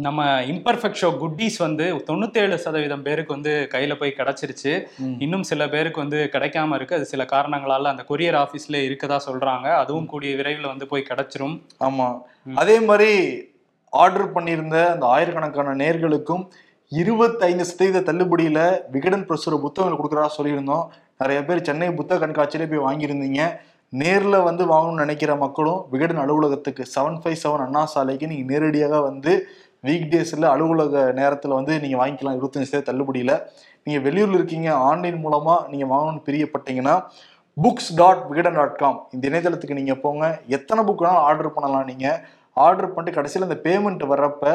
நம்ம imperfect show குட்டீஸ் வந்து தொண்ணூத்தேழு சதவீதம் பேருக்கு வந்து கையில போய் கிடைச்சிருச்சு. இன்னும் சில பேருக்கு வந்து கிடைக்காம இருக்கு. அது சில காரணங்களால அந்த கொரியர் ஆபீஸ்ல இருக்கதா சொல்றாங்க. அதுவும் கூடிய விரைவில் வந்து போய் கிடைச்சிரும். ஆமா. அதே மாதிரி ஆர்டர் பண்ணியிருந்த அந்த ஆயிரக்கணக்கான நேர்களுக்கும் இருபத்தைந்து சதவீத தள்ளுபடியில விகடன் பிரசுர புத்தகங்கள் கொடுக்குறதா சொல்லியிருந்தோம். நிறைய பேர் சென்னை புத்தக கண்காட்சியிலே போய் வாங்கியிருந்தீங்க. நேர்ல வந்து வாங்கணும்னு நினைக்கிற மக்களும் விகடன் அலுவலகத்துக்கு செவன் ஃபைவ் செவன் அண்ணா சாலைக்கு நீங்க நேரடியாக வந்து வீக் டேஸில் அலுவலக நேரத்தில் வந்து நீங்கள் வாங்கிக்கலாம். இருபத்தஞ்சு சதவீத தள்ளுபடியில். நீங்கள் வெளியூரில் இருக்கீங்க ஆன்லைன் மூலமாக நீங்கள் வாங்கணும்னு பிரியப்பட்டீங்கன்னா books dot Vikatan dot com இந்த இணையதளத்துக்கு நீங்கள் போங்க. எத்தனை புக் வேணாலும் ஆர்டர் பண்ணலாம் நீங்கள் ஆர்டர் பண்ணிட்டு கடைசியில் அந்த பேமெண்ட் வர்றப்ப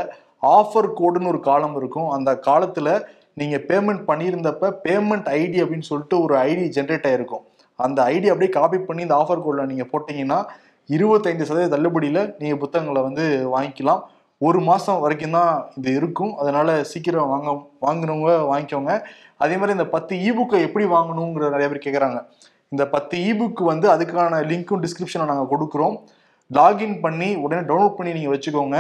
ஆஃபர் கோடுன்னு ஒரு காலம் இருக்கும். அந்த காலத்தில் நீங்கள் பேமெண்ட் பண்ணியிருந்தப்ப பேமெண்ட் ஐடி அப்படின்னு சொல்லிட்டு ஒரு ஐடி ஜென்ரேட் ஆகிருக்கும் அந்த ஐடி அப்படியே காப்பி பண்ணி இந்த ஆஃபர் கோடில் நீங்கள் போட்டிங்கன்னா இருபத்தைந்து சதவீத தள்ளுபடியில் நீங்கள் புத்தகங்களை வந்து வாங்கிக்கலாம். ஒரு மாதம் வரைக்கும் தான் இது இருக்கும். அதனால சீக்கிரம் வாங்க வாங்கினவங்க வாங்கிக்கோங்க. அதே மாதிரி இந்த பத்து இபுக்கை எப்படி வாங்கணுங்கிற நிறைய பேர் கேட்குறாங்க இந்த பத்து இபுக் வந்து அதுக்கான லிங்க்கும் டிஸ்கிரிப்ஷனில் நாங்கள் கொடுக்குறோம். லாகின் பண்ணி உடனே டவுன்லோட் பண்ணி நீங்கள் வச்சுக்கோங்க.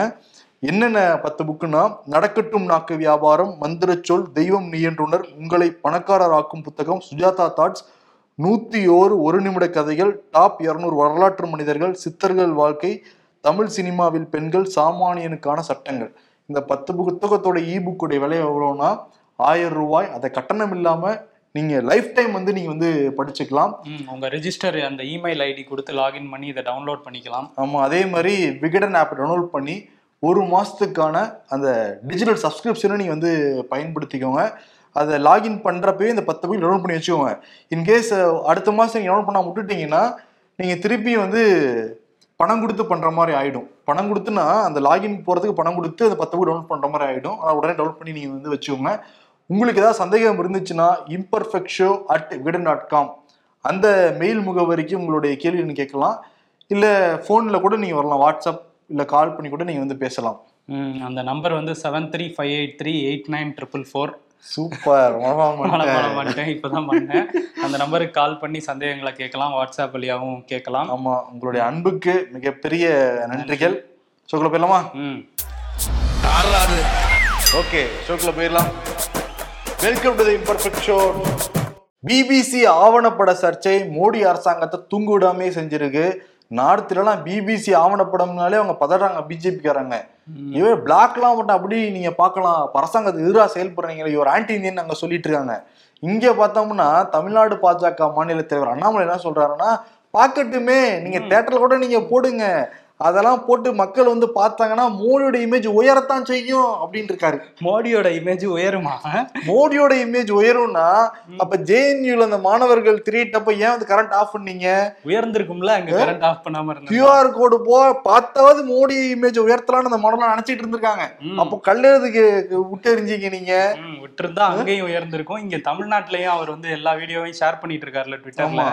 என்னென்ன பத்து புக்குன்னா நடக்கட்டும் நாக்கு வியாபாரம் மந்திரச்சொல் தெய்வம் நீயன்றுணர் உங்களை பணக்காரராக்கும் புத்தகம் சுஜாதா தாட்ஸ் நூத்தி ஓரு ஒரு நிமிட கதைகள் டாப் இருநூறு வரலாற்று மனிதர்கள் சித்தர்கள் வாழ்க்கை தமிழ் சினிமாவில் பெண்கள் சாமானியனுக்கான சட்டங்கள். இந்த பத்து புத்தகத்தோட இ புக்குடைய விலை எவ்வளோன்னா ஆயிரம் ரூபாய். அதை கட்டணம் இல்லாம நீங்க லைஃப் டைம் வந்து நீங்க வந்து படிச்சுக்கலாம். உங்க ரெஜிஸ்டர் அந்த இமெயில் ஐடி கொடுத்து லாகின் பண்ணி இதை டவுன்லோட் பண்ணிக்கலாம். ஆமா அதே மாதிரி விகடன் ஆப் டவுன்லோட் பண்ணி ஒரு மாசத்துக்கான அந்த டிஜிட்டல் சப்ஸ்கிரிப்ஷனை நீங்க வந்து பயன்படுத்திக்கோங்க. அதை லாகின் பண்றப்பவே இந்த பத்து போய் டவுன்லோட் பண்ணி வச்சுக்கோங்க. இன்கேஸ் அடுத்த மாசம் நீங்க டவுன்லோட் பண்ணாம விட்டுட்டீங்கன்னா நீங்க திருப்பி வந்து பணம் கொடுத்து பண்ற மாதிரி ஆயிடும். பணம் கொடுத்துனா அந்த லாகின் போறதுக்கு பணம் கொடுத்து அந்த பத்து டவுன்லோட் பண்ற மாதிரி ஆயிடும். ஆனால் உடனே டவுன்லோட் பண்ணி நீங்க வந்து வச்சுக்கோங்க. உங்களுக்கு ஏதாவது சந்தேகம் இருந்துச்சுன்னா imperfect show at Vikatan dot com அந்த மெயில் முகவரிக்கு உங்களுடைய கேள்வின்னு கேட்கலாம். இல்லை ஃபோனில் கூட நீங்கள் வரலாம். வாட்ஸ்அப் இல்லை கால் பண்ணி கூட நீங்கள் வந்து பேசலாம். அந்த நம்பர் வந்து seven three five eight three eight nine triple four super. இப்பதான் பண்ணேன் அந்த நம்பருக்கு கால் பண்ணி சந்தேகங்களை கேட்கலாம். வாட்ஸ்அப் வழியாகவும் கேட்கலாம். ஆமா உங்களுடைய அன்புக்கு மிகப்பெரிய நன்றிகள். ஷோக்குள்ள போயிடலாமா? ம். ஓகே ஷோக்குள்ள போயிடலாம். Welcome to the imperfect show BBC ஆவணப்பட சர்ச்சை மோடி அரசாங்கத்தை தூங்க விடாமே செஞ்சிருக்கு. நார்த்துலலாம் பிபிசி ஆவணப்படம்னாலே அவங்க பதறாங்க பிஜேபிக்காரங்க இவர் பிளாக்லாம் மட்டும் அப்படி நீங்க பார்க்கலாம் அரசாங்கத்துக்கு எதிராக செயல்படுறீங்க இவர் ஆன்டி இந்தியன் அங்க சொல்லிட்டு இருக்காங்க இங்க பார்த்தோம்னா தமிழ்நாடு பாஜக மாநில தலைவர் அண்ணாமலை என்ன சொல்றாருன்னா பார்க்கட்டுமே நீங்க தேட்டர்ல கூட நீங்க போடுங்க. அதெல்லாம் போட்டு மக்கள் வந்து பார்த்தாங்கன்னா மோடியோட இமேஜ் உயரத்தான் செய்யும் அப்படின்னு இருக்காரு. மோடியோட இமேஜ் உயருமா? மோடியோட இமேஜ் உயரும்னா அப்ப ஜேஎன்யூல அந்த மாணவர்கள் திரியிட்டப்ப ஏன் வந்து கரண்ட் ஆஃப் பண்ணீங்க? உயர்ந்திருக்கும்ல அங்க கரண்ட் ஆஃப் பண்ணாம இருந்தது. கியூஆர் கோடு போ பார்த்தாவது மோடி இமேஜ் உயர்த்தலாம்னு அந்த மாடலாம் நினைச்சிட்டு இருந்திருக்காங்க. அப்போ கல்லெழுதுக்கு விட்டு எறிஞ்சீங்க நீங்க. விட்டிருந்தா அங்கேயும் உயர்ந்திருக்கும். இங்க தமிழ்நாட்டுலயும் அவர் வந்து எல்லா வீடியோவையும் ஷேர் பண்ணிட்டு இருக்காருல்ல ட்விட்டர்ல.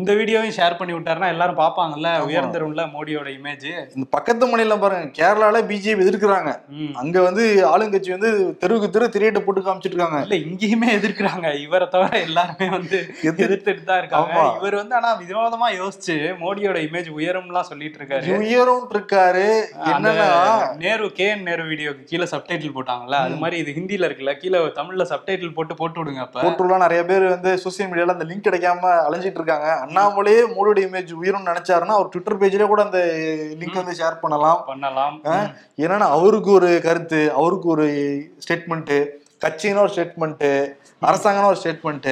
இந்த வீடியோவையும் ஷேர் பண்ணி விட்டாருன்னா எல்லாரும் பாப்பாங்கல்ல உயர்ந்துரும்ல மோடியோட இமேஜ் இந்த பக்கத்து மாநிலம் பாருங்க கேரளால பிஜேபி எதிர்க்கிறாங்க. அங்க வந்து ஆளுங்கட்சி வந்து தெருவுக்கு தெரு திரையிட்ட போட்டு காமிச்சிட்டு இருக்காங்க இல்ல இங்கேயுமே எதிர்க்கிறாங்க. இவரை தவிர எல்லாருமே வந்து எதிர்- எதிர்த்துட்டு தான் இருக்காங்க. இவர் வந்து ஆனா வினோதமா யோசிச்சு மோடியோட இமேஜ் உயரும்லாம் சொல்லிட்டு இருக்காரு உயரும் இருக்காரு என்னன்னா நேரு கே நேரு வீடியோக்கு கீழே சப்டைட்டில் போட்டாங்கல்ல அது மாதிரி இது ஹிந்தில இருக்குல்ல கீழே தமிழ்ல சப்டைட்டில் போட்டு போட்டு விடுங்க அப்ப. போட்டுலாம் நிறைய பேர் வந்து சோசியல் மீடியால அந்த லிங்க் கிடைக்காம அலைஞ்சிட்டு இருக்காங்க அண்ணாமலே மோடியோட இமேஜ் உயரும்னு நினைச்சாருன்னா அவர் ட்விட்டர் பேஜ்லயே கூட அந்த லிங்க் வந்து ஷேர் பண்ணலாம். பண்ணலாம். ஏன்னா அவருக்கு ஒரு கருத்து அவருக்கு ஒரு ஸ்டேட்மெண்ட் கட்சியின ஒரு ஸ்டேட்மெண்ட் அரசாங்கம்னு ஒரு ஸ்டேட்மெண்ட்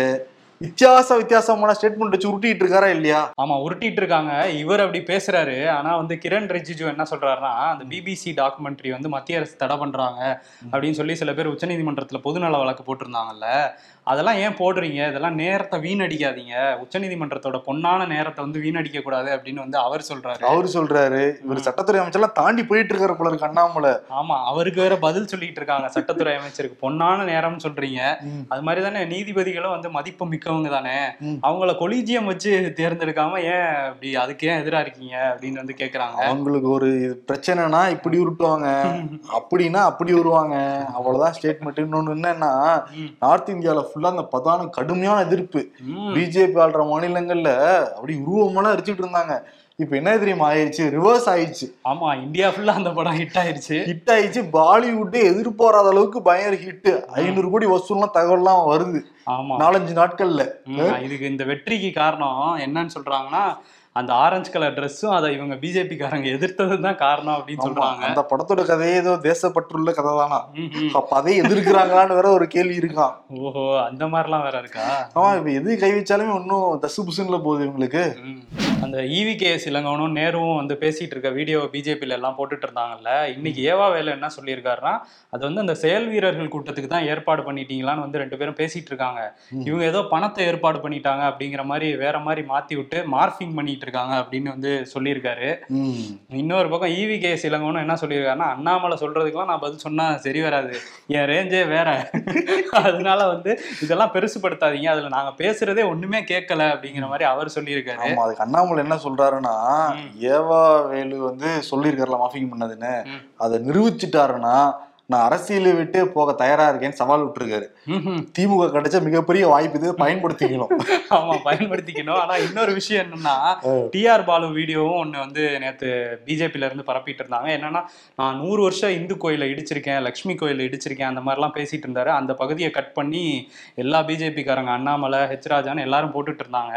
வித்தியாச வித்தியாசமான ஸ்டேட்மெண்ட் வச்சு உருட்டிட்டு இருக்காரா இல்லையா? ஆமா உருட்டிட்டு இருக்காங்க இவர் அப்படி பேசுறாரு. ஆனா வந்து கிரண் ரிஜிஜு என்ன சொல்றாருன்னா அந்த பிபிசி டாக்குமெண்ட்ரி வந்து மத்திய அரசு தடை பண்றாங்க அப்படின்னு சொல்லி சில பேர் உச்சநீதிமன்றத்துல பொதுநல வழக்கு போட்டிருந்தாங்கல்ல அதெல்லாம் ஏன் போடுறீங்க? இதெல்லாம் நேரத்தை வீணடிக்காதீங்க. உச்சநீதிமன்றத்தோட பொன்னான நேரத்தை வந்து வீணடிக்க கூடாது அப்படின்னு வந்து அவர் சொல்றாரு. அவரு சொல்றாரு. இவர் சட்டத்துறை அமைச்சர்லாம் தாண்டி போயிட்டு இருக்காரு போல இருக்கு அண்ணாமலை. ஆமா அவருக்கு வேற பதில் சொல்லிட்டு இருக்காங்க சட்டத்துறை அமைச்சருக்கு. பொன்னான நேரம்னு சொல்றீங்க. அது மாதிரி தானே நீதிபதிகளும் வந்து மதிப்பு மிக்கவங்க தானே. அவங்கள கொலிஜியம் வச்சு தேர்ந்தெடுக்காம ஏன் அப்படி அதுக்கு ஏன் எதிரா இருக்கீங்க அப்படின்னு வந்து கேக்குறாங்க. அவங்களுக்கு ஒரு பிரச்சனைனா இப்படி உருட்டுவாங்க. அப்படின்னா அப்படி வருவாங்க அவ்வளவுதான் ஸ்டேட்மெண்ட் இன்னொன்னு என்னன்னா. நார்த் இந்தியால ஃபுல்லா அந்த பதான கடுமையான எதிர்ப்பு. பிஜேபி ஆள்ற மாநிலங்கள்ல அப்படி உருவமெல்லாம் அரிச்சுட்டு இருந்தாங்க. இப்ப என்ன தெரியுமா ஆயிடுச்சு? ரிவர்ஸ் ஆயிடுச்சு. ஆமா இந்தியா ஃபுல்லா அந்த படம் ஹிட் ஆயிருச்சு ஹிட் ஆயிடுச்சு. பாலிவுட்டே எதிர்பாராத அளவுக்கு பயங்கர ஹிட் ஐநூறு கோடி வசூல்லாம் தகவல்லாம் வருது. ஆமா. நாலஞ்சு நாட்கள்ல. இதுக்கு இந்த வெற்றிக்கு காரணம் என்னன்னு சொல்றாங்கன்னா அந்த ஆரஞ்சு கலர் ட்ரெஸ்ஸும் அதை இவங்க பிஜேபி காரங்க எதிர்த்தது தான் காரணம் அப்படின்னு சொல்றாங்க. அந்த படத்தோட கதையே ஏதோ தேசப்பற்றுள்ள கதை தானா. அப்ப அதை எதிர்க்கிறாங்களான்னு வேற ஒரு கேள்வி இருக்கான் ஓஹோ அந்த மாதிரிலாம் வேற இருக்கா? ஆமா இப்ப எது கை வச்சாலுமே ஒன்னும் தசு புசுன்ல போகுது இவங்களுக்கு. அந்த E இவிகேஎஸ் இளங்கவனும் நேருவும் வந்து பேசிட்டு இருக்க வீடியோ பிஜேபியில எல்லாம் போட்டுட்டு இருந்தாங்கல்ல இன்னைக்கு ஏவா வேலை என்ன சொல்லியிருக்காருன்னா அது வந்து அந்த செயல் வீரர்கள் கூட்டத்துக்கு தான் ஏற்பாடு பண்ணிட்டீங்களான்னு வந்து ரெண்டு பேரும் பேசிட்டு இருக்காங்க. இவங்க ஏதோ பணத்தை ஏற்பாடு பண்ணிட்டாங்க அப்படிங்கிற மாதிரி வேற மாதிரி மாத்தி விட்டு மார்பிங் பண்ணிட்டு இருக்காங்க அப்படின்னு வந்து சொல்லியிருக்காரு. இன்னொரு பக்கம் ஈவி கேஎஸ் இளங்கவனும் என்ன சொல்லியிருக்காருன்னா அண்ணாமலை சொல்றதுக்கெல்லாம் நான் பதில் சொன்னா சரி வராது என் ரேஞ்சே வேற அதனால வந்து இதெல்லாம் பெருசுப்படுத்தாதீங்க அதுல நாங்க பேசுறதே ஒண்ணுமே கேட்கல அப்படிங்கிற மாதிரி அவர் சொல்லியிருக்காரு அதுக்கு அண்ணாமலை என்ன சொல்றாருன்னா. ஏவா வேலு வந்து சொல்லியிருக்காருல மாஃபிங் பண்ணதுன்னு. அதை நிரூபிச்சிட்டாருன்னா நான் அரசியலை விட்டு போக தயாரா இருக்கேன்னு சவால் விட்டுருக்காரு. திமுக கிடைச்ச மிகப்பெரிய வாய்ப்பு இது. பயன்படுத்திக்கணும். ஆமா பயன்படுத்திக்கணும். ஆனா இன்னொரு விஷயம் என்னன்னா டிஆர் பாலு வீடியோவும் ஒண்ணு வந்து நேத்து பிஜேபில இருந்து பரப்பிட்டு இருந்தாங்க. என்னன்னா நான் நூறு வருஷம் இந்து கோயிலை இடிச்சிருக்கேன் லக்ஷ்மி கோயிலை இடிச்சிருக்கேன் அந்த மாதிரிலாம் பேசிட்டு இருந்தாரு. அந்த பகுதியை கட் பண்ணி எல்லா பிஜேபி காரங்க அண்ணாமலை ஹெச் ராஜான்னு எல்லாரும் போட்டுட்டு இருந்தாங்க.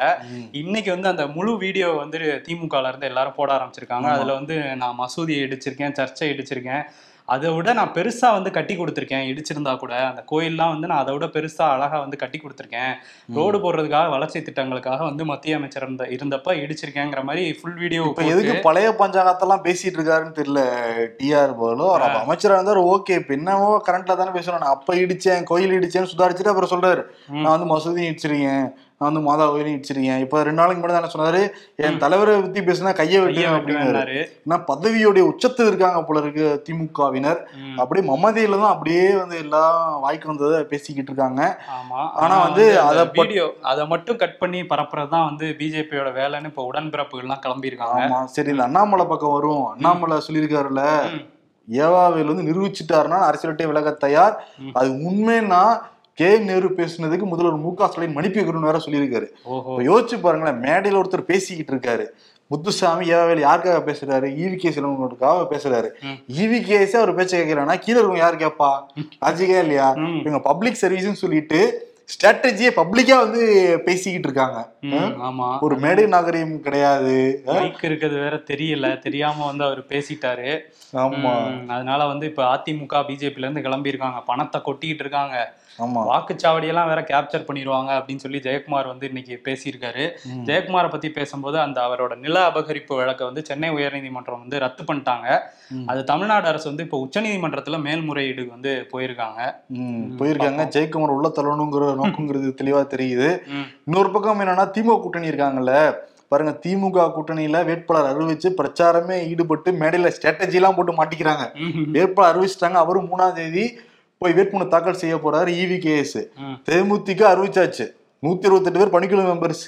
இன்னைக்கு வந்து அந்த முழு வீடியோ வந்து திமுகல இருந்து எல்லாரும் போட ஆரம்பிச்சிருக்காங்க. அதுல வந்து நான் மசூதியை இடிச்சிருக்கேன் சர்ச்சை இடிச்சிருக்கேன். அதை விட நான் பெருசா வந்து கட்டி கொடுத்துருக்கேன். இடிச்சிருந்தா கூட அந்த கோயில்லாம் வந்து நான் அதை விட பெருசா அழகா வந்து கட்டி கொடுத்துருக்கேன். ரோடு போடுறதுக்காக வளர்ச்சி திட்டங்களுக்காக வந்து மத்திய அமைச்சர் இருந்த இருந்தப்ப இடிச்சிருக்கேங்கிற மாதிரி ஃபுல் வீடியோ இப்ப எதுக்கு பழைய பஞ்சாங்கத்தெல்லாம் பேசிட்டு இருக்காருன்னு தெரியல டிஆர் போலோ. அவர் அப்ப அமைச்சரா இருந்தாரு ஓகே. இப்ப என்னவோ கரண்ட்ல தானே பேசணும். நான் அப்ப இடிச்சேன் கோயில் இடிச்சேன்னு சுதாரிச்சுட்டு அப்புறம் சொல்றாரு. நான் வந்து மசூதி இடிச்சிருக்கேன். நான் வந்து மாதா கோயிலையும் இடிச்சிருக்கேன். இப்ப ரெண்டு நாளைக்கு முன்னாடி தானே சொன்னாரு? என் தலைவரை பத்தி பேசினா கையை வெட்டுவேன் அப்படின்னாரு. ஏன்னா பதவியோடைய உச்சத்தில் இருக்காங்க போல இருக்கு திமுகவினர். அப்படியே மமதியில தான் அப்படியே வந்து எல்லாம் வாய்க்கு வந்ததை பேசிக்கிட்டு இருக்காங்க. ஆனா வந்து அத வீடியோ அதை மட்டும் கட் பண்ணி பரப்புறது தான் வந்து பிஜேபியோட வேலைன்னு இப்ப உடன்பிறப்புகள்லாம் கிளம்பி இருக்காங்க ஆமா. சரி இந்த அண்ணாமலை பக்கம் வரும் அண்ணாமலை சொல்லியிருக்காருல்ல. ஏவாவேல் வந்து நிரூபிச்சுட்டாருன்னா அரசியல்ட்டே விலக தயார். அது உண்மைன்னா கே நேரு பேசுனதுக்கு முதல்வர் மு க ஸ்டாலின் மன்னிப்பு கேட்கணும்னு வேற சொல்லியிருக்காரு. யோசிச்சு பாருங்களேன் மேடையில ஒருத்தர் பேசிக்கிட்டு இருக்காரு. முத்துசாமி ஏவாவேல் யாருக்காக பேசுறாரு? ஈவி கே சிலவங்களுக்காக பேசுறாரு. ஈவி கேஸே அவர் பேச்ச கேட்கிறானா கீழே இருக்கவங்க யாரு கேப்பா லாஜிக்கா இல்லையா. இவங்க பப்ளிக் சர்வீஸ்னு சொல்லிட்டு ஸ்ட்ராட்டஜியை பப்ளிக்கா வந்து பேசிக்கிட்டு இருக்காங்க. ஆமா. ஒரு மேடை நாகரிகம் கிடையாது. இருக்கிறது வேற தெரியல. தெரியாம வந்து அவர் பேசிட்டாரு. ஆமா. அதனால வந்து இப்ப அதிமுக பிஜேபில இருந்து கிளம்பி இருக்காங்க பணத்தை கொட்டிக்கிட்டு இருக்காங்க. வாக்குச்சாவடியெல்லாம் வேற கேப்சர் பண்ணிடுவாங்க அப்படின்னு சொல்லி ஜெயக்குமார் வந்து இன்னைக்கு பேசியிருக்காரு. ஜெயக்குமாரை பத்தி பேசும்போது அந்த அவரோட நில அபகரிப்பு வழக்கை வந்து சென்னை உயர்நீதிமன்றம் வந்து ரத்து பண்ணிட்டாங்க. அது தமிழ்நாடு அரசு வந்து இப்போ உச்சநீதிமன்றத்துல மேல்முறையீடு வந்து போயிருக்காங்க. ம், போயிருக்காங்க. ஜெயக்குமார் உள்ள தள்ளணுங்கிற நோக்கங்கிறது தெளிவா தெரியுது. இன்னொரு பக்கம் என்னன்னா திமுக கூட்டணி இருக்காங்கல்ல. பாருங்க திமுக கூட்டணியில வேட்பாளர் அறிவிச்சு பிரச்சாரமே ஈடுபட்டு மேடையில ஸ்ட்ராட்டஜி எல்லாம் போட்டு மாட்டிக்கிறாங்க. வேட்பாளர் அறிவிச்சிட்டாங்க. அவரும் மூணாம் தேதி போய் வேட்புமனு தாக்கல் செய்ய போறாரு E இவி கேஎஸ் ம், தேமுதிக அறிவிச்சாச்சு. நூத்தி இருபத்தெட்டு பேர் பணிக்குழு மெம்பர்ஸ்.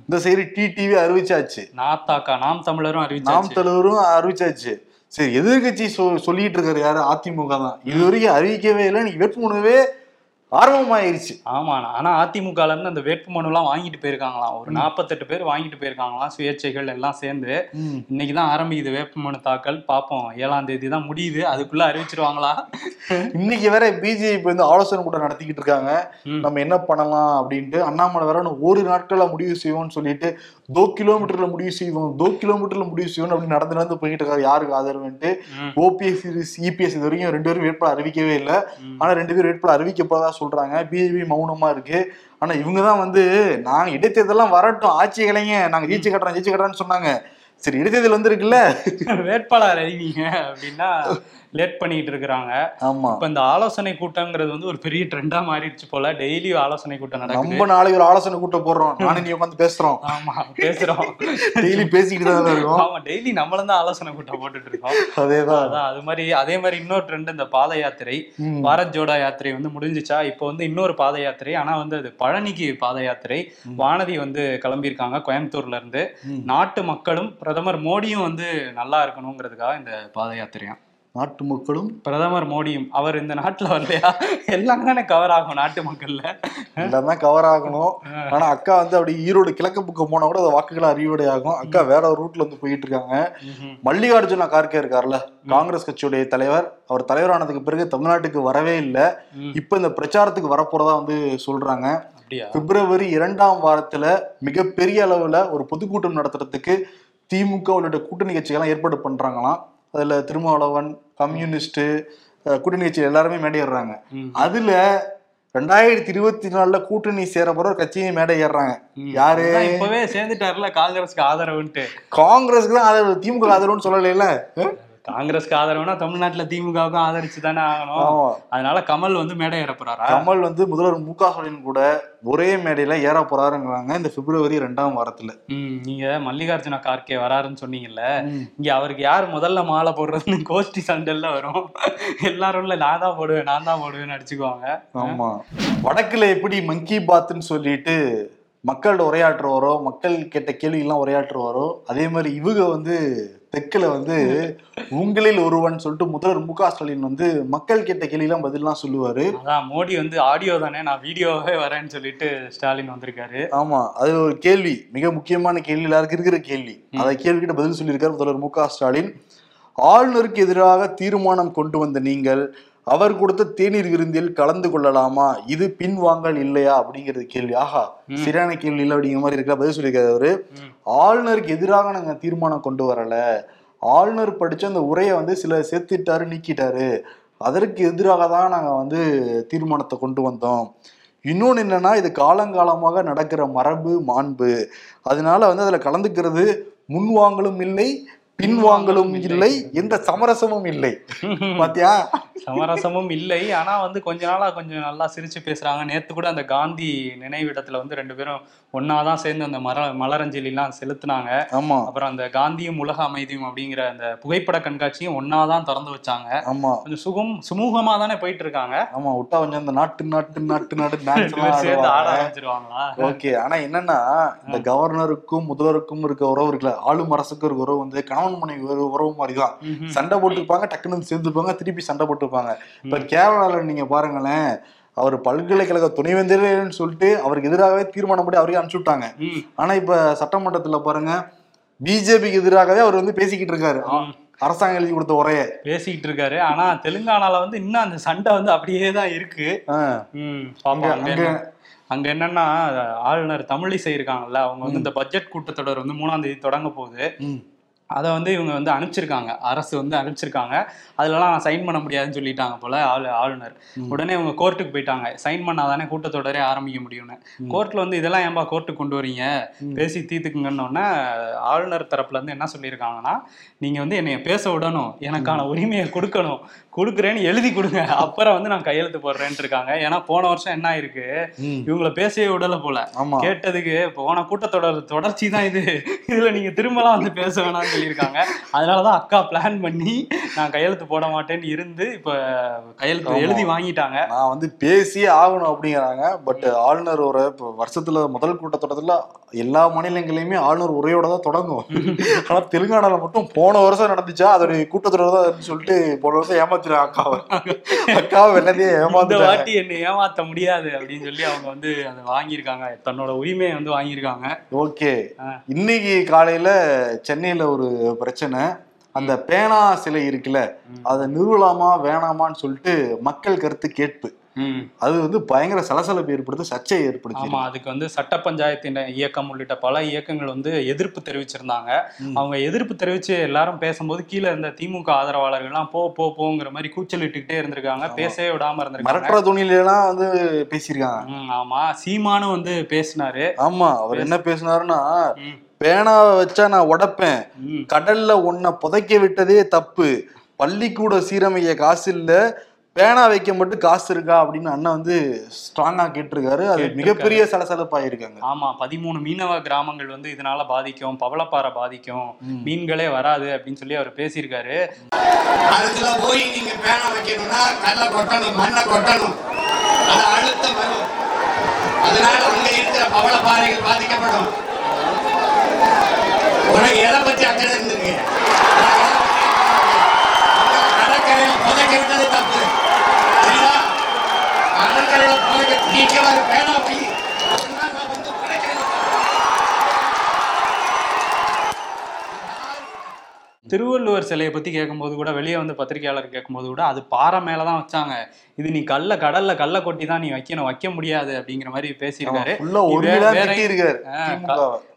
இந்த சைடு டிடிவி அறிவிச்சாச்சு. நாத்தாக்கா நாம் தமிழரும் நாம் தலைவரும் அறிவிச்சாச்சு. சரி எதிர்கட்சி சொல்லிட்டு இருக்காரு யாரு? அதிமுக தான். இது வரைக்கும் அறிவிக்கவே இல்லை நீங்க வேட்புமனுவே ஆரம்பமாயிருச்சு ஆமா ஆனா அதிமுகல இருந்து அந்த வேட்புமனு எல்லாம் வாங்கிட்டு போயிருக்காங்களாம் ஒரு நாற்பத்தெட்டு பேர் வாங்கிட்டு போயிருக்காங்களாம் சுயேட்சைகள் எல்லாம் சேர்ந்து இன்னைக்கு தான் ஆரம்பிக்குது வேட்புமனு தாக்கல் பார்ப்போம் ஏழாம் தேதி தான் முடியுது அதுக்குள்ள அறிவிச்சிருவாங்களா இன்னைக்கு வேற பிஜேபி வந்து ஆலோசனை கூட்டம் நடத்திக்கிட்டு இருக்காங்க. நம்ம என்ன பண்ணலாம் அப்படின்ட்டு அண்ணாமலை வேற ஒரு நாட்கள்ல முடிவு செய்வோம்னு சொல்லிட்டு தோ கிலோமீட்டர்ல முடிவு செய்வோம் தோ கிலோமீட்டர்ல முடிவு செய்வோம் அப்படின்னு நடந்து நடந்து போயிட்டு இருக்காரு யாருக்கு ஆதரவுன்ட்டு ஓபிஎஸ் இபிஎஸ் இது வரைக்கும் ரெண்டு பேரும் வேட்பாளர் அறிவிக்கவே இல்லை. ஆனா ரெண்டு பேரும் வேட்பாளர் அறிவிக்கப்போதா சொல்றாங்க. பிஜேபி மௌனமா இருக்கு. ஆனா இவங்க தான் வந்து நாங்க இடைத்தேர்தலாம் வரட்டும் ஆட்சி கலைங்க நாங்க ஜெயிச்சு கட்டுறோம் ஜெயிச்சு கட்டுறோம்னு சொன்னாங்க. சரி இடைத்தேர்தல் வந்திருக்குல்ல? வேட்பாளர் அறிவிங்க அப்படின்னா லேட் பண்ணிட்டு இருக்கிறாங்க. ஆமா. இப்ப இந்த ஆலோசனை கூட்டங்கிறது வந்து ஒரு பெரிய ட்ரெண்டா மாறிடுச்சு போல. டெய்லி ஆலோசனை கூட்டம் நடக்குது. நம்ம நாளைக்கு ஒரு ஆலோசனை கூட்டம் போடுறோம். நானும் நீ உட்காந்து பேசுறோம். ஆமா பேசுறோம். டெய்லி பேசிக்கிட்டு தான் இருக்கோம். ஆமா டெய்லி நம்மளும் தான் ஆலோசனை கூட்டம் போட்டுட்டு இருக்கோம். அதேதான். அதான் அது மாதிரி அதே மாதிரி இன்னொரு ட்ரெண்ட் இந்த பாத யாத்திரை. பாரத் ஜோடா யாத்திரை வந்து முடிஞ்சுச்சா? இப்போ வந்து இன்னொரு பாத யாத்திரை. ஆனா வந்து அது பழனிக்கு பாத யாத்திரை. வானதி வந்து கிளம்பியிருக்காங்க கோயம்புத்தூர்ல இருந்து. நாட்டு மக்களும் பிரதமர் மோடியும் வந்து நல்லா இருக்கணுங்கிறதுக்காக இந்த பாத யாத்திரையா? நாட்டு மக்களும் பிரதமர் மோடியும் அவர் இந்த நாட்டுல வரலையா? எல்லாம் தானே கவர் ஆகும் நாட்டு மக்கள்ல எல்லாமே கவர் ஆகணும். ஆனா அக்கா வந்து அப்படி ஈரோடு கிழக்கு பக்கம் போனா கூட அந்த வாக்குகள் அறிவுடை ஆகும். அக்கா வேற ஒரு ரூட்ல வந்து போயிட்டு இருக்காங்க. மல்லிகார்ஜுன கார்கே இருக்கார்ல காங்கிரஸ் கட்சியுடைய தலைவர். அவர் தலைவரானதுக்கு பிறகு தமிழ்நாட்டுக்கு வரவே இல்லை. இப்ப இந்த பிரச்சாரத்துக்கு வரப்போறதா வந்து சொல்றாங்க. அப்படியா? பிப்ரவரி இரண்டாம் வாரத்துல மிகப்பெரிய அளவுல ஒரு பொதுக்கூட்டம் நடத்துறதுக்கு திமுக உள்ளிட்ட கூட்டணி கட்சிகள்லாம் ஏற்பாடு பண்றாங்களாம். அதுல திருமாவளவன் கம்யூனிஸ்ட் அஹ், கூட்டணி கட்சி எல்லாருமே மேடையிடுறாங்க. அதுல ரெண்டாயிரத்தி இருபத்தி நாலுல கூட்டணி சேர போற ஒரு கட்சியும் மேடை ஏறுறாங்க ம். யாரு? இப்பவே சேர்ந்துட்டாருல காங்கிரஸ்க்கு ஆதரவுன்ட்டு. காங்கிரஸ்க்கு தான் ஆதரவு திமுக ஆதரவுன்னு சொல்லலைல காங்கிரஸ்க்கு ஆதரவுனா தமிழ்நாட்டுல திமுகவுக்கும் ஆதரிச்சு தானே ஆகணும் அதனால கமல் வந்து மேடை ஏற போறாரா? கமல் வந்து முதல்வர் மு க ஸ்டாலின் கூட ஒரே மேடையில ஏற போறாருங்கிறாங்க இந்த பிப்ரவரி ரெண்டாம் வாரத்துல. நீங்க மல்லிகார்ஜுன கார்கே வராருன்னு சொன்னீங்கல்ல. இங்க அவருக்கு யார் முதல்ல மாலை போடுறதுன்னு கோஷ்டி சண்டல்ல வரும். எல்லாரும் நான் தான் போடுவேன் நான் தான் போடுவேன்னு அடிச்சுக்குவாங்க. ஆமா. வடக்குல எப்படி மங்கி பாத்துன்னு சொல்லிட்டு மக்களோட உரையாற்றுவாரோ மக்கள் கேட்ட கேள்விகள்லாம் உரையாற்றுவாரோ அதே மாதிரி இவங்க வந்து தெற்குல வந்து உங்களில் ஒருவன் சொல்லிட்டு முதல்வர் மு க ஸ்டாலின் வந்து மக்கள் கேட்ட கேள்விலாம் பதிலாம் சொல்லுவாரு. அதான் மோடி வந்து ஆடியோ தானே நான் வீடியோவே வரேன்னு சொல்லிட்டு ஸ்டாலின் வந்திருக்காரு. ஆமா அது ஒரு கேள்வி மிக முக்கியமான கேள்வி எல்லாருக்கும் இருக்கிற கேள்வி. அதை கேள்விக்கிட்ட பதில் சொல்லியிருக்காரு முதல்வர் மு க ஸ்டாலின். ஆளுநருக்கு எதிராக தீர்மானம் கொண்டு வந்த நீங்கள் அவர் கொடுத்த தேநீர் விருந்தில் கலந்து கொள்ளலாமா? இது பின்வாங்கல் இல்லையா? அப்படிங்கிறது கேள்வி. ஆஹா சரியான கேள்வி இல்லை அப்படிங்கிற மாதிரி இருக்கிற பதில் சொல்லியிருக்காரு அவரு. ஆளுநருக்கு எதிராக நாங்க தீர்மானம் கொண்டு வரல. ஆளுநர் படிச்ச அந்த உரையை வந்து சில சேர்த்துட்டாரு நீக்கிட்டாரு. அதற்கு எதிராக தான் நாங்க வந்து தீர்மானத்தை கொண்டு வந்தோம். இன்னொன்று என்னன்னா இது காலங்காலமாக நடக்கிற மரபு மாண்பு. அதனால வந்து அதுல கலந்துக்கிறது முன்வாங்கலும் இல்லை பின்வாங்கலும் இல்லை எந்த சமரசமும் இல்லை. பாத்தியா? சமரசமும் இல்லை. ஆனா வந்து கொஞ்ச நாளா கொஞ்சம் நல்லா சிரிச்சு பேசுறாங்க. நேத்து கூட அந்த காந்தி நினைவிடத்துல வந்து ரெண்டு பேரும் ஒன்னாதான் சேர்ந்து அந்த மர மலரஞ்சலி எல்லாம் செலுத்துனாங்க. ஆமா. அப்புறம் அந்த காந்தியும் உலக அமைதியும் அப்படிங்கிற அந்த புகைப்பட கண்காட்சியும் ஒன்னாதான் திறந்து வச்சாங்க. ஆமா. கொஞ்சம் சுகம் சுமூகமா தானே போயிட்டு இருக்காங்க ஆமா விட்டா கொஞ்சம் இந்த நாட்டு நாட்டு நாட்டு நாட்டு சேர்ந்து ஆட ஆரம்பிச்சிருவாங்களா? ஓகே. ஆனா என்னன்னா இந்த கவர்னருக்கும் முதல்வருக்கும் இருக்க உறவு இருக்குல்ல ஆளும் அரசுக்கு இருக்க உறவு வந்து கணவன் மனைவி உறவு மாதிரி தான். சண்டை போட்டுப்பாங்க டக்குன்னு சேர்ந்துப்பாங்க திருப்பி சண்டை போட்டுப்பாங்க. இப்ப கேரளால நீங்க பாருங்களேன் அவர் பல்கலைக்கழக துணைவேந்தர்னு சொல்லிட்டு அவருக்கு எதிராகவே தீர்மானம் படி அவரையும் அனுப்பிச்சு விட்டாங்க. ஆனா இப்ப சட்டமன்றத்துல பாருங்க பிஜேபிக்கு எதிராகவே அவர் வந்து பேசிக்கிட்டு இருக்காரு. அரசாங்கம் எழுதி கொடுத்த உரைய. பேசிக்கிட்டு இருக்காரு. ஆனா தெலுங்கானால வந்து இன்னும் அந்த சண்டை வந்து அப்படியே தான் இருக்கு. அங்க- அங்க என்ன- அங்க என்னன்னா ஆளுநர் தமிழிசை இருக்காங்கல்ல அவங்க வந்து இந்த பட்ஜெட் கூட்டத்தொடர் வந்து மூணாம் தேதி தொடங்க போகுது. அதை வந்து இவங்க வந்து அனுப்பிச்சிருக்காங்க. அரசு வந்து அனுப்பிச்சிருக்காங்க. அதுலலாம் சைன் பண்ண முடியாதுன்னு சொல்லிட்டாங்க போல ஆளு ஆளுநர். உடனே இவங்க கோர்ட்டுக்கு போயிட்டாங்க. சைன் பண்ணாதானே கூட்டத்தொடரே ஆரம்பிக்க முடியும்னு. கோர்ட்ல வந்து இதெல்லாம் ஏன்பா கோர்ட்டுக்கு கொண்டு வரீங்க? பேசி தீர்த்துக்குங்கன்னொன்னே ஆளுநர் தரப்புல இருந்து என்ன சொல்லியிருக்காங்கன்னா நீங்க வந்து என்னைய பேச விடணும். எனக்கான உரிமையை கொடுக்கணும். கொடுக்குறேன்னு எழுதி கொடுங்க. அப்புறம் வந்து நான் கையெழுத்து போடுறேன்ட்டு இருக்காங்க. ஏன்னா போன வருஷம் என்ன ஆயிருக்கு. இவங்கள பேசவே விடல போல. கேட்டதுக்கு போன கூட்டத்தொடர் தொடர்ச்சி தான் இது. இதுல நீங்க திரும்பலாம் வந்து பேச வேணாம்னு சொல்லியிருக்காங்க. அதனாலதான் அக்கா பிளான் பண்ணி நான் கையெழுத்து போட மாட்டேன்னு இருந்து இப்ப கையெழுத்து. எழுதி வாங்கிட்டாங்க. நான் வந்து பேசியே ஆகணும் அப்படிங்கிறாங்க. பட் ஆளுநர் ஒரு இப்போ வருஷத்துல முதல் கூட்டத்தொடர்ல எல்லா மாநிலங்களையுமே ஆளுநர் உரையோட தான் தொடங்கும் ஆனா தெலுங்கானால மட்டும் போன வருஷம் நடந்துச்சா அதோடைய கூட்டத்தொடர் தான் சொல்லிட்டு போன வருஷம் ஏமாத்திடுறாங்க அக்காவை. அக்காவை வெள்ளத்தையே ஏமாத்துறாங்க. வாட்டி என்னை ஏமாத்த முடியாது அப்படின்னு சொல்லி அவங்க வந்து அதை வாங்கியிருக்காங்க. தன்னோட உரிமையை வந்து வாங்கியிருக்காங்க. ஓகே. இன்னைக்கு காலையில சென்னையில ஒரு பிரச்சனை. அந்த பேனா சிலை இருக்குல்ல அதை நிறுவலாமா வேணாமான்னு சொல்லிட்டு மக்கள் கருத்து கேட்பு. அது வந்து பயங்கர சலசலப்பு ஏற்படுத்து சர்ச்சையை ஏற்படுத்தி ஆமா அதுக்கு வந்து சட்ட பஞ்சாயத்தின் இயக்கம் உள்ளிட்ட பல இயக்கங்கள் வந்து எதிர்ப்பு தெரிவிச்சிருந்தாங்க. அவங்க எதிர்ப்பு தெரிவிச்சு எல்லாரும் பேசும்போது கீழே இருந்த திமுக ஆதரவாளர்கள்லாம் போ போ போங்கிற மாதிரி கூச்சலிட்டுக்கிட்டே இருந்திருக்காங்க. பேசவே விடாம இருந்திருக்காங்க. மிரட்டுற துணியில எல்லாம் வந்து பேசியிருக்காங்க. ஆமா. சீமானும் வந்து பேசினாரு. ஆமா அவர் என்ன பேசினாருன்னா பேனாவை வச்சா நான் உடைப்பேன். கடல்ல உன்னை புதைக்க விட்டதே தப்பு. பள்ளிக்கூட சீரமைக்க காசு இல்ல. பேனா வைக்க மட்டும் காசு இருக்கா அப்படின்னு அண்ணன் வந்து ஸ்ட்ராங்கா கேட்டிருக்காரு அது. மிகப்பெரிய சலசலப்பாயிருக்காங்க ஆமா பதிமூணு மீனவ கிராமங்கள் வந்து இதனால பாதிக்கும் பவளப்பாறை பாதிக்கும் மீன்களே வராது அப்படின்னு சொல்லி அவர் பேசியிருக்காரு அதுல போய் நீங்க பேனா வைக்கணும்னா கல்லை கொட்டணும் மண்ணை கொட்டணும் அது அழுத்தம் வரும் அதனால அங்க இருக்கிற பவள பாறைகள் பாதிக்கப்படும் உனக்கு எதை பத்தி அக்கறை இருந்திருக்கு உனக்கு எதை பத்தி அக்கறை இருக்கு? அங்க கடற்கரை கடற்கரையில புதைக்கிறது தப்பு சரியா கடற்கரையில புதைக்க நீங்க ஒரு பேனா திருவள்ளுவர் சிலையை பத்தி கேட்கும்போது கூட வெளியே வந்து பத்திரிகையாளர் கேட்கும்போது கூட அது பாறை மேலதான் வச்சாங்க. இது நீ கல்ல கடல்ல கல்ல கொட்டி தான் நீ வைக்கணும் வைக்க முடியாது அப்படிங்கிற மாதிரி பேசியிருக்காரு.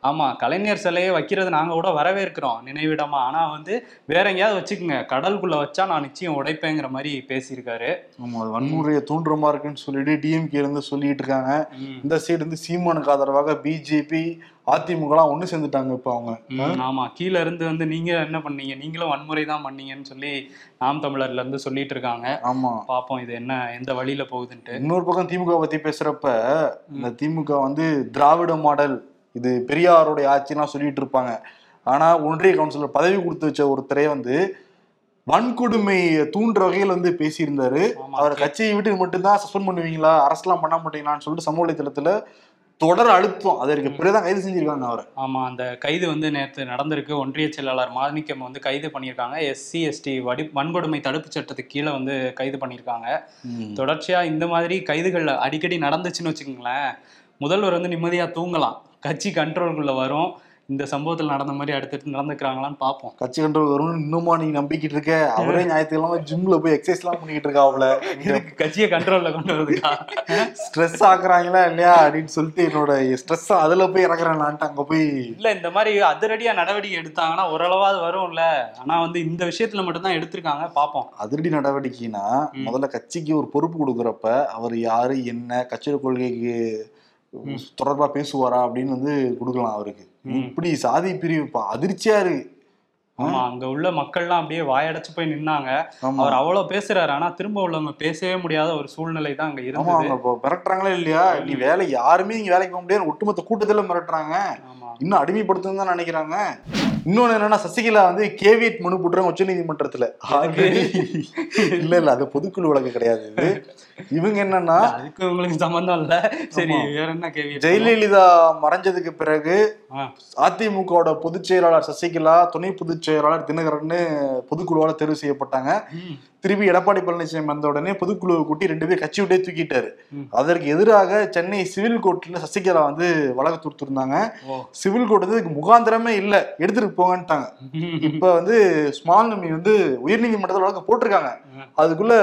ஆமா கலைஞர் சிலையை வைக்கிறது நாங்க கூட வரவேற்கிறோம் நினைவிடமா. ஆனா வந்து வேற எங்கேயாவது வச்சுக்கோங்க. கடலுக்குள்ள வச்சா நான் நிச்சயம் உடைப்பேங்கிற மாதிரி பேசியிருக்காரு. ஆமா வன்முறையை தூண்டுறமா இருக்குன்னு சொல்லிட்டு டிஎம்கே இருந்து சொல்லிட்டு இருக்காங்க. இந்த சைடு இருந்து சீமானுக்கு ஆதரவாக பிஜேபி அதிமுக எல்லாம் ஒண்ணு சேர்ந்துட்டாங்க இப்ப அவங்க. ம், ஆமா. கீழ இருந்து வந்து நீங்க என்ன பண்ணீங்க? நீங்களும் வன்முறை தான் பண்ணீங்கன்னு சொல்லி நாம் தமிழர்ல இருந்து சொல்லிட்டு இருக்காங்க. ஆமா. பாப்போம் இது என்ன எந்த வழியில போகுதுன்ட்டு. இன்னொரு பக்கம் திமுக பத்தி பேசுறப்ப இந்த திமுக வந்து திராவிட மாடல் இது பெரியாருடைய ஆட்சிலாம் சொல்லிட்டு இருப்பாங்க. ஆனா ஒன்றிய கவுன்சிலர் பதவி கொடுத்து வச்ச ஒருத்தரே வந்து வன்கொடுமை தூண்டுற வகையில் வந்து பேசியிருந்தாரு. அவரை கட்சியை விட்டு மட்டும்தான் சஸ்பெண்ட் பண்ணுவீங்களா அரசுலாம் பண்ண மாட்டீங்களான்னு சொல்லிட்டு சமூக வலைதளத்துல தொடர் அழுத்தம். அதற்கு பிறகுதான் கைது செஞ்சிருக்காங்க அவரை. ஆமா அந்த கைது வந்து நேற்று நடந்திருக்கு. ஒன்றிய செயலாளர் மாணிக்கம் வந்து கைது பண்ணியிருக்காங்க. எஸ்சி எஸ்டி வடி வன்கொடுமை தடுப்பு சட்டத்துக்கு கீழே வந்து கைது பண்ணியிருக்காங்க. தொடர்ச்சியா இந்த மாதிரி கைதுகள் அடிக்கடி நடந்துச்சுன்னு வச்சுக்கோங்களேன் முதல்வர் வந்து நிம்மதியா தூங்கலாம். கட்சி கண்ட்ரோலுக்குள்ள வரும். இந்த சம்பவத்தில் நடந்த மாதிரி அடுத்தடுத்து நடந்துக்கிறாங்களான்னு பார்ப்போம். கட்சி கண்ட்ரோல் வரும்னு இன்னுமா நீங்க நம்பிக்கிட்டு இருக்க? அவரே ஞாயிற்றுக்கிழமை ஜிம்ல போய் எக்ஸசைஸ் எல்லாம் பண்ணிக்கிட்டு இருக்காப்ல இதுக்கு கட்சியை கண்ட்ரோல்ல கொண்டு வரதுக்கா ஸ்ட்ரெஸ் ஆக்குறாங்களா இல்லையா அப்படின்னு சொல்லிட்டு என்னோட ஸ்ட்ரெஸ் அதுல போய் இறக்குறேன்லான்ட்டு அங்க போய் இல்ல இந்த மாதிரி அதிரடியா நடவடிக்கை எடுத்தாங்கன்னா ஓரளவாவது வரும்ல. ஆனா வந்து இந்த விஷயத்துல மட்டும்தான் எடுத்திருக்காங்க. பார்ப்போம். அதிரடி நடவடிக்கைனா முதல்ல கட்சிக்கு ஒரு பொறுப்பு கொடுக்குறப்ப அவர் யாரு என்ன கட்சியோட கொள்கைக்கு தொடர்பா பேசுவாரா அப்படின்னு வந்து கொடுக்கலாம் அவருக்கு. இப்படி சாதி பிரிவு அதிர்ச்சியா இருக்கு. ஆமா அங்க உள்ள மக்கள்லாம் அப்படியே வாயடைச்சு போய் நின்னாங்க. அவர் அவ்வளவு பேசுறாரு ஆனா திரும்ப உள்ளவங்க பேசவே முடியாத ஒரு சூழ்நிலை தான் அங்க இருந்தது. அவங்க மிரட்டுறாங்களா இல்லையா? நீ வேலை யாருமே இங்க வேலைக்கு போக முடியாது ஒட்டுமொத்த கூட்டத்துல மிரட்டுறாங்க. ஆமா. இன்னும் அடிமைப்படுத்தணும் தான் நினைக்கிறாங்க. இன்னொன்னு என்னன்னா சசிகலா வந்து கேவியட் மனு போட்டுறாங்க உச்ச நீதிமன்றத்துல இல்ல இல்ல அது பொதுக்குழு வழக்கு கிடையாது இது. இவங்க என்னன்னா அதுக்கு உங்களுக்கு சம்பந்தம் இல்ல. சரி வேற என்ன கேள்வி ஜெயலலிதா மறைஞ்சதுக்கு பிறகு. அதிமுகவோட பொதுச் செயலாளர் சசிகலா துணை பொதுச் செயலாளர் தினகரன் பொதுக்குழுவால தேர்வு செய்யப்பட்டாங்க. திருப்பி எடப்பாடி பழனிசாமி வந்த உடனே பொதுக்குழுவை கூட்டி ரெண்டு பேர் கட்சி விட்டே தூக்கிட்டாரு. அதற்கு எதிராக சென்னை சிவில் கோர்ட்ல சசிகலா வந்து வழக்கு தொடுத்திருந்தாங்க. சிவில் கோர்ட் வந்து இதுக்கு முகாந்திரமே இல்ல எடுத்துட்டு போங்கன்ட்டாங்க. இப்ப வந்து ஸ்மால் நம்பி வந்து உயர்நீதிமன்றத்தில் வழக்கு போட்டிருக்காங்க. அதுக்குள்ள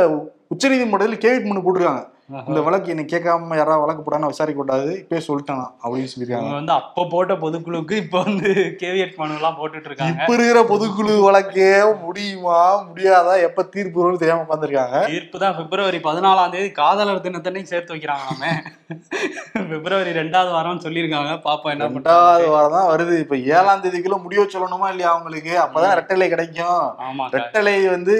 உச்சநீதிமன்றத்தில் கேவிட் மனு போட்டிருக்காங்க. இந்த வழக்கு என்னை கேட்காம யாராவது வழக்கு போடான்னு விசாரிக்க கூடாது இப்பயே சொல்லிட்டானா அப்படின்னு சொல்லியிருக்காங்க. வந்து அப்ப போட்ட பொதுக்குழுக்கு இப்ப வந்து கேவியட் மனு எல்லாம் போட்டுட்டு இருக்காங்க இப்ப இருக்கிற பொதுக்குழு வழக்கே முடியுமா முடியாதா? எப்ப தீர்ப்பு வரும்னு தெரியாம உட்காந்துருக்காங்க. தீர்ப்பு தான் பிப்ரவரி பதினாலாம் தேதி காதலர் தினத்தன்னைக்கு சேர்த்து வைக்கிறாங்களாமே பிப்ரவரி ரெண்டாவது வாரம்னு சொல்லியிருக்காங்க. பாப்போம் என்ன ரெண்டாவது வாரம் தான் வருது. இப்ப ஏழாம் தேதிக்குள்ள முடிவு சொல்லணுமா இல்லையா அவங்களுக்கு? அப்பதான் ரெட்டலை கிடைக்கும். ஆமா ரெட்டலை வந்து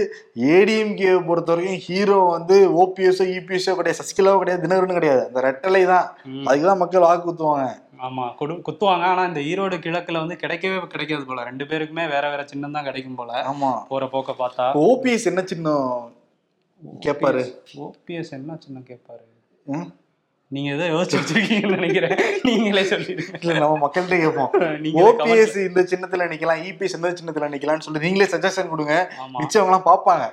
ஏடிஎம்கே பொறுத்த வரைக்கும் ஹீரோ வந்து ஓபிஎஸ்ஓ இபிஎஸ்ஓ கிடையாது. சசிகலாவோ கிடையாது தினகரனும் கிடையாது. அந்த ரெட்டலை தான். அதுக்குதான் மக்கள் வாக்கு குத்துவாங்க. ஆமா கொடு குத்துவாங்க. ஆனா இந்த ஈரோடு கிழக்குல வந்து கிடைக்கவே கிடைக்காது போல. ரெண்டு பேருக்குமே வேற வேற சின்னம் தான் கிடைக்கும் போல. ஆமா. போற போக்க பார்த்தா. ஓபிஎஸ் என்ன சின்னம் கேட்பாரு ஓபிஎஸ் என்ன சின்னம் கேட்பாரு? நீங்க ஏதோ யோசிச்சு வச்சிருக்கீங்கன்னு நினைக்கிறேன். நீங்களே சொல்லிடுங்க. இல்ல நம்ம மக்கள்கிட்ட கேட்போம் ஓபிஎஸ் இந்த சின்னத்துல நிக்கலாம் இபிஎஸ் இந்த சின்னத்துல நிக்கலாம்னு சொல்லி நீங்களே சஜஷன் கொடுங்க. மிச்சவங்க எல்லாம் பாப்பாங்க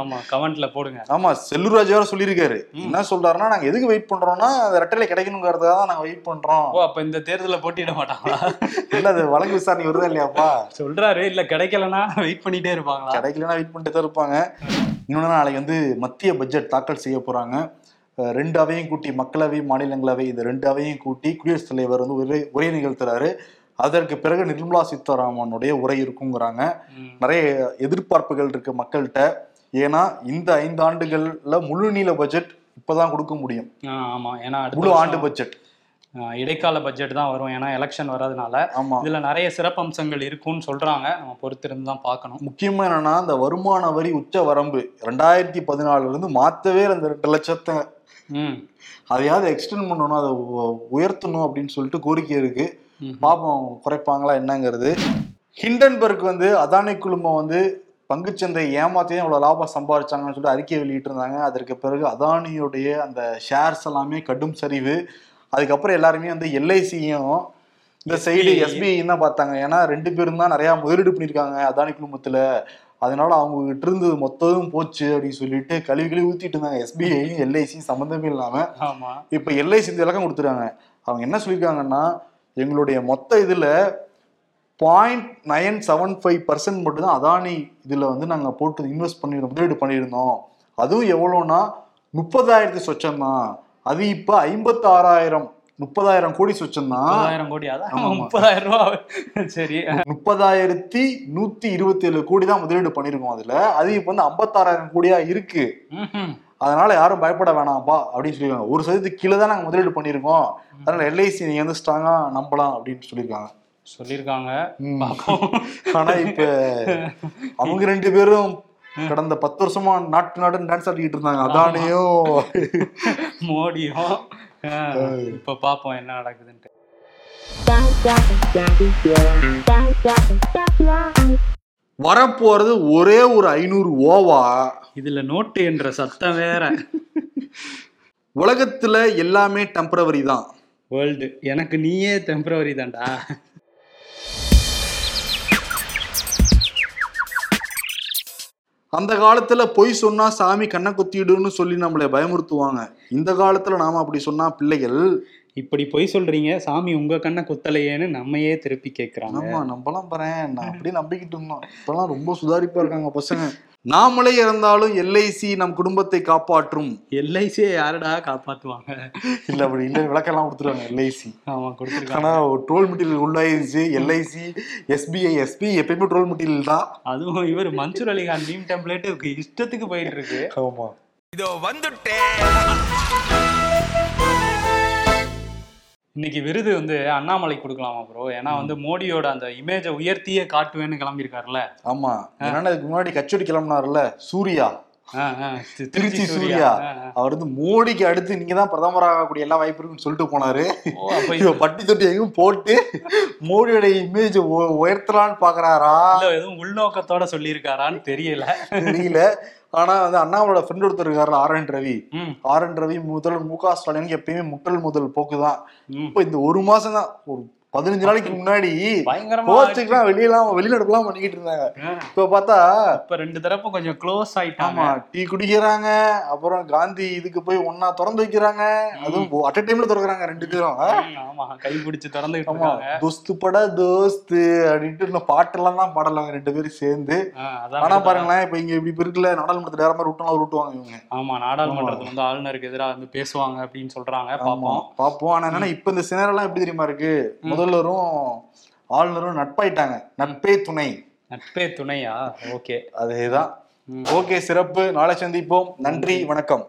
ஆமா. கமெண்ட்ல போடுங்க. ஆமா செல்லூர்ராஜ் வேற சொல்லியிருக்காரு. என்ன சொல்றாருன்னா நாங்க எதுக்கு வெயிட் பண்றோம்னா அந்த ரெட்டலை கிடைக்கணுங்கிறதுக்காக தான் நாங்க வெயிட் பண்றோம். ஓ அப்ப இந்த தேர்தல போட்டியிட மாட்டாங்களா? இல்ல அது வழக்கு விசாரணை வருதா இல்லையாப்பா சொல்றாரு இல்ல கிடைக்கலன்னா வெயிட் பண்ணிட்டே இருப்பாங்களா? கிடைக்கலன்னா வெயிட் பண்ணிட்டு தான் இருப்பாங்க. இன்னொன்னு நாளைக்கு வந்து மத்திய பட்ஜெட் தாக்கல் செய்ய போறாங்க. ரெண்டு அவையும் கூட்டி மக்களவை மாநிலங்களவை இந்த ரெண்டு அவையும் கூட்டி குடியரசுத் தலைவர் வந்து உரை உரை நிகழ்த்துறாரு. அதற்கு பிறகு நிர்மலா சீதாராமனுடைய உரை இருக்குங்கிறாங்க. நிறைய எதிர்பார்ப்புகள் இருக்கு மக்கள்கிட்ட. ஏன்னா இந்த ஐந்து ஆண்டுகள்ல முழு நீள பட்ஜெட் இப்பதான் கொடுக்க முடியும். ஆமா. ஏன்னா முழு ஆண்டு பட்ஜெட். இடைக்கால பட்ஜெட் தான் வரும். ஏன்னா எலெக்ஷன் வர்றதுனால. ஆமா. இதுல நிறைய சிறப்பம்சங்கள் இருக்கும்னு சொல்றாங்க. நம்ம பொறுத்திருந்து தான் பார்க்கணும். முக்கியமா என்னன்னா இந்த வருமான வரி உச்ச வரம்பு ரெண்டாயிரத்தி பதினாலுல இருந்து மாத்தவே அந்த ரெண்டு லட்சத்தை அதையாவது எக்ஸ்டெண்ட் பண்ணணும் அதை உயர்த்தணும் அப்படின்னு சொல்லிட்டு கோரிக்கை இருக்கு. பாப்போம் குறைப்பாங்களா என்னங்கிறது. ஹிண்டன்பர்க் வந்து அதானி குழுமம் வந்து பங்குச்சந்தை ஏமாத்தி இவ்வளவு லாபம் சம்பாதிச்சாங்கன்னு சொல்லிட்டு அறிக்கை வெளியிட்டு இருந்தாங்க அதற்கு பிறகு அதானியுடைய அந்த ஷேர்ஸ் எல்லாமே கடும் சரிவு. அதுக்கப்புறம் எல்லாருமே வந்து எல்ஐசியும் இந்த சைடு. எஸ்பிஐ தான் பார்த்தாங்க. ஏன்னா ரெண்டு பேரும் தான் நிறைய முதலீடு பண்ணியிருக்காங்க அதானி குழுமத்துல. அதனால அவங்க கிட்ட இருந்து மொத்தமும் போச்சு அப்படின்னு சொல்லிட்டு கழுவி கழுவி ஊத்திட்டு இருந்தாங்க. எஸ்பிஐயும் எல்ஐசியும் சம்மந்தமே இல்லாம. இப்ப எல்ஐசி இந்த இலக்கம் கொடுத்துருக்காங்க அவங்க என்ன சொல்லியிருக்காங்கன்னா எங்களுடைய மொத்த இதுல point nine seven five percent மட்டும் தான் அதானி இதுல வந்து நாங்க போட்டு இன்வெஸ்ட் பண்ணிருந்தோம் முதலீடு பண்ணியிருந்தோம். அதுவும் எவ்வளோன்னா முப்பதாயிரத்து சொச்சம் தான் அது இப்ப ஐம்பத்தாறாயிரம். முப்பதாயிரம் கோடி சொச்சம் தான் முப்பதாயிரம் கோடி அதான். முப்பதாயிரம் ரூபா. சரி. முப்பதாயிரத்தி நூத்தி இருபத்தி ஏழு கோடி தான் முதலீடு பண்ணிருக்கோம் அதுல. அது இப்ப வந்து ஐம்பத்தாறாயிரம் கோடியா இருக்கு. அதனால யாரும் பயப்பட வேணாம்ப்பா அப்படின்னு சொல்லியிருக்காங்க. ஒரு சதவீதத்துக்கு கீழே தான் நாங்க முதலீடு பண்ணியிருக்கோம். அதனால எல்ஐசி நீங்க வந்து ஸ்ட்ராங்கா நம்பலாம் அப்படின்னு சொல்லியிருக்காங்க. சொல்லியிருக்காங்க. ஆனா இப்ப அவங்க ரெண்டு பேரும் கடந்த பத்து வருஷமா நாட்டு நாடுன்னு டான்ஸ் ஆடிக்கிட்டு இருந்தாங்க. அதானையும் மோடியும் இப்ப பாப்போம் என்ன நடக்குதுன்ட்டு. வரப்போறது ஒரே ஒரு ஐநூறு ஓவா. இதுல நோட்டு என்ற சத்தம் வேற. உலகத்துல எல்லாமே டெம்பரவரி தான். வேர்ல்டு எனக்கு நீயே டெம்பரவரி தான்டா. அந்த காலத்துல பொய் சொன்னா சாமி கண்ணை குத்திடுன்னு சொல்லி நம்மளை பயமுறுத்துவாங்க. இந்த காலத்துல நாம அப்படி சொன்னா பிள்ளைகள் இப்படி பொய் சொல்றீங்க சாமி உங்க கண்ணை குத்தலையேன்னு நம்மையே திருப்பி கேக்குறாங்க. ஆமா நம்மலாம் பாறேன் நான் அப்படியே நம்பிக்கிட்டு இருந்தோம். இப்பெல்லாம் ரொம்ப சுதாரிப்பா இருக்காங்க பசங்க. நாமளே இறந்தாலும் எல்ஐசி நம் குடும்பத்தை காப்பாற்றும். எல்ஐசியை யாருடா காப்பாத்துவாங்க? இல்ல அப்படி இல்ல விளக்கெல்லாம் கொடுத்துருவாங்க எல்ஐசி. ஆமா கொடுத்துருக்காங்க. ஆனா ட்ரோல் மெட்டீரியல் உள்ளாயிருச்சு எல்ஐசி எஸ்பிஐ எஸ்பி எப்பயுமே ட்ரோல் மெட்டீரியல் தான். அதுவும் இவர் மன்சூர் அலிகான் மீம் டெம்ப்ளேட் இஷ்டத்துக்கு போயிட்டு இருக்கு. ஆமா. இதோ வந்துட்டேன். இன்னைக்கு விருது வந்து அண்ணாமலை கொடுக்கலாமா ப்ரோ ஏன்னா வந்து மோடியோட அந்த இமேஜை உயர்த்தியே காட்டுவேன்னு கிளம்பியிருக்காருல்ல. ஆமா. ஏன்னா இதுக்கு முன்னாடி கச்சேரி கிளம்பினார்ல சூர்யா. திருச்சி சூர்யா. அவர் வந்து மோடிக்கு அடுத்து நீங்க தான் பிரதமர் ஆகக்கூடிய எல்லா வாய்ப்பு இருக்குன்னு சொல்லிட்டு போனாரு. பட்டி தொட்டி எங்கும் போட்டு மோடியோட இமேஜ் உயர்த்தலான்னு பாக்குறாரா? எதுவும் உள்நோக்கத்தோட சொல்லியிருக்காரான்னு தெரியல. தெரியல. ஆனா வந்து அண்ணாமலோட ஃப்ரெண்ட் ஒருத்தர் இருக்காருல R N Ravi. R N Ravi முதல்வர் மு க ஸ்டாலினுக்கு எப்பயுமே முட்டல் முதல் போக்கு தான் ம். இப்போ இந்த ஒரு மாசம் தான் ஒரு பதினஞ்சு நாளைக்கு முன்னாடி பயங்கரமா கோச்சுக்கெல்லாம் வெளியெல்லாம் வெளிநடப்புலாம் பண்ணிக்கிட்டு இருந்தாங்க. இப்ப பார்த்தா இப்ப ரெண்டு தரப்பும் கொஞ்சம் க்ளோஸ் ஆயிட்டாங்க. டீ குடிக்கிறாங்க அப்புறம் காந்தி இதுக்கு போய் ஒன்னா திறந்து வைக்கிறாங்க. அதுவும் அட் டைம்ல திறக்கிறாங்க ரெண்டு பேரும். ஆமா கை பிடிச்சு திறந்துகிட்டு ஆமா தோஸ்து பட தோஸ்து அப்படின்ட்டு இன்னும் பாட்டெல்லாம் தான் பாடலாங்க ரெண்டு பேரும் சேர்ந்து. ஆனா. பாருங்களேன் இப்ப இங்க இப்படி இருக்குல்ல நாடாளுமன்றத்துல வேற மாதிரி விட்டோம் விட்டுவாங்க இவங்க. ஆமா நாடாளுமன்றத்துல வந்து ஆளுநருக்கு எதிராக வந்து பேசுவாங்க அப்படின்னு சொல்றாங்க. பாப்போம். பாப்போம். ஆனா என்னன்னா இப்ப இந்த சினரெல்லாம் எப்படி தெரியுமா இருக்கு? முதல்வரும் ஆளுநரும் நட்பாயிட்டாங்க. நட்பே துணை. நட்பே துணையா? ஓகே. அதேதான். ஓகே சிறப்பு. நாளை சந்திப்போம். நன்றி வணக்கம்.